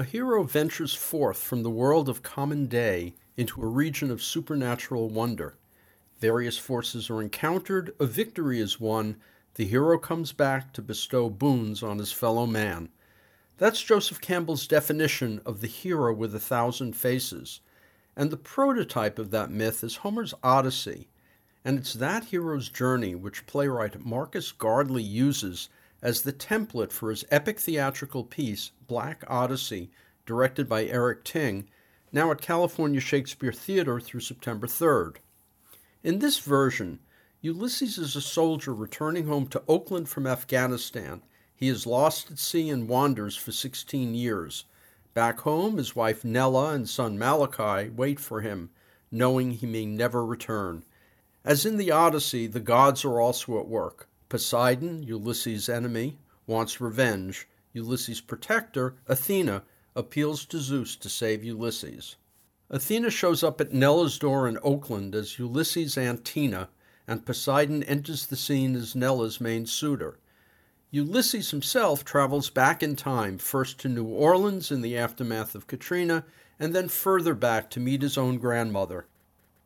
A hero ventures forth from the world of common day into a region of supernatural wonder. Various forces are encountered, a victory is won, the hero comes back to bestow boons on his fellow man. That's Joseph Campbell's definition of the hero with a thousand faces. And the prototype of that myth is Homer's Odyssey. And it's that hero's journey which playwright Marcus Gardley uses as the template for his epic theatrical piece, Black Odyssey, directed by Eric Ting, now at California Shakespeare Theater through September 3rd. In this version, Ulysses is a soldier returning home to Oakland from Afghanistan. He is lost at sea and wanders for 16 years. Back home, his wife Nella and son Malachi wait for him, knowing he may never return. As in the Odyssey, the gods are also at work. Poseidon, Ulysses' enemy, wants revenge. Ulysses' protector, Athena, appeals to Zeus to save Ulysses. Athena shows up at Nella's door in Oakland as Ulysses' Aunt Tina, and Poseidon enters the scene as Nella's main suitor. Ulysses himself travels back in time, first to New Orleans in the aftermath of Katrina, and then further back to meet his own grandmother.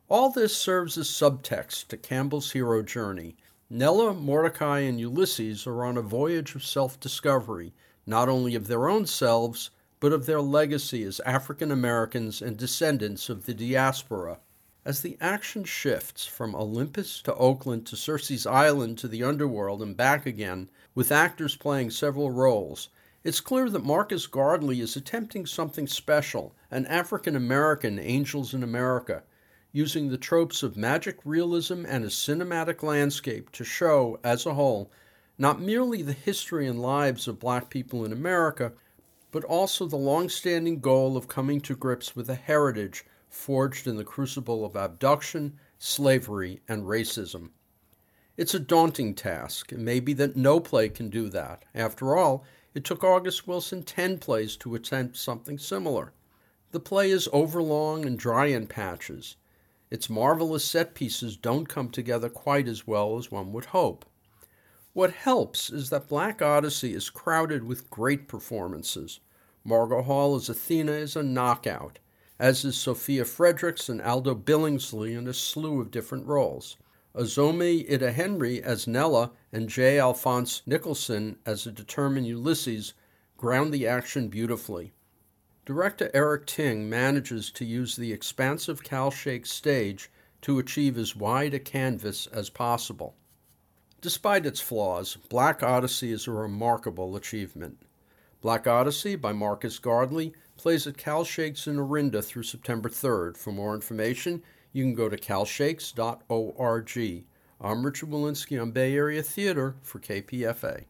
All this serves as subtext to Campbell's hero journey. Nella, Mordecai, and Ulysses are on a voyage of self discovery, not only of their own selves, but of their legacy as African Americans and descendants of the diaspora. As the action shifts from Olympus to Oakland to Circe's Island to the underworld and back again, with actors playing several roles, it's clear that Marcus Gardley is attempting something special an African American Angels in America, using the tropes of magic realism and a cinematic landscape to show, as a whole, not merely the history and lives of black people in America, but also the long standing goal of coming to grips with a heritage forged in the crucible of abduction, slavery, and racism. It's a daunting task. It may be that no play can do that. After all, it took August Wilson 10 plays to attempt something similar. The play is overlong and dry in patches. Its marvelous set pieces don't come together quite as well as one would hope. What helps is that Black Odyssey is crowded with great performances. Margo Hall as Athena is a knockout as is Safiya Fredericks and Aldo Billingslea in a slew of different roles. Azome Idehenre as Nella and J. Alphonse Nicholson as a determined Ulysses ground the action beautifully. Director Eric Ting manages to use the expansive Cal Shake stage to achieve as wide a canvas as possible. Despite its flaws, Black Odyssey is a remarkable achievement. Black Odyssey by Marcus Gardley plays at Cal Shakes in Orinda through September 3rd. For more information, you can go to calshakes.org. I'm Richard Wolinsky on Bay Area Theater for KPFA.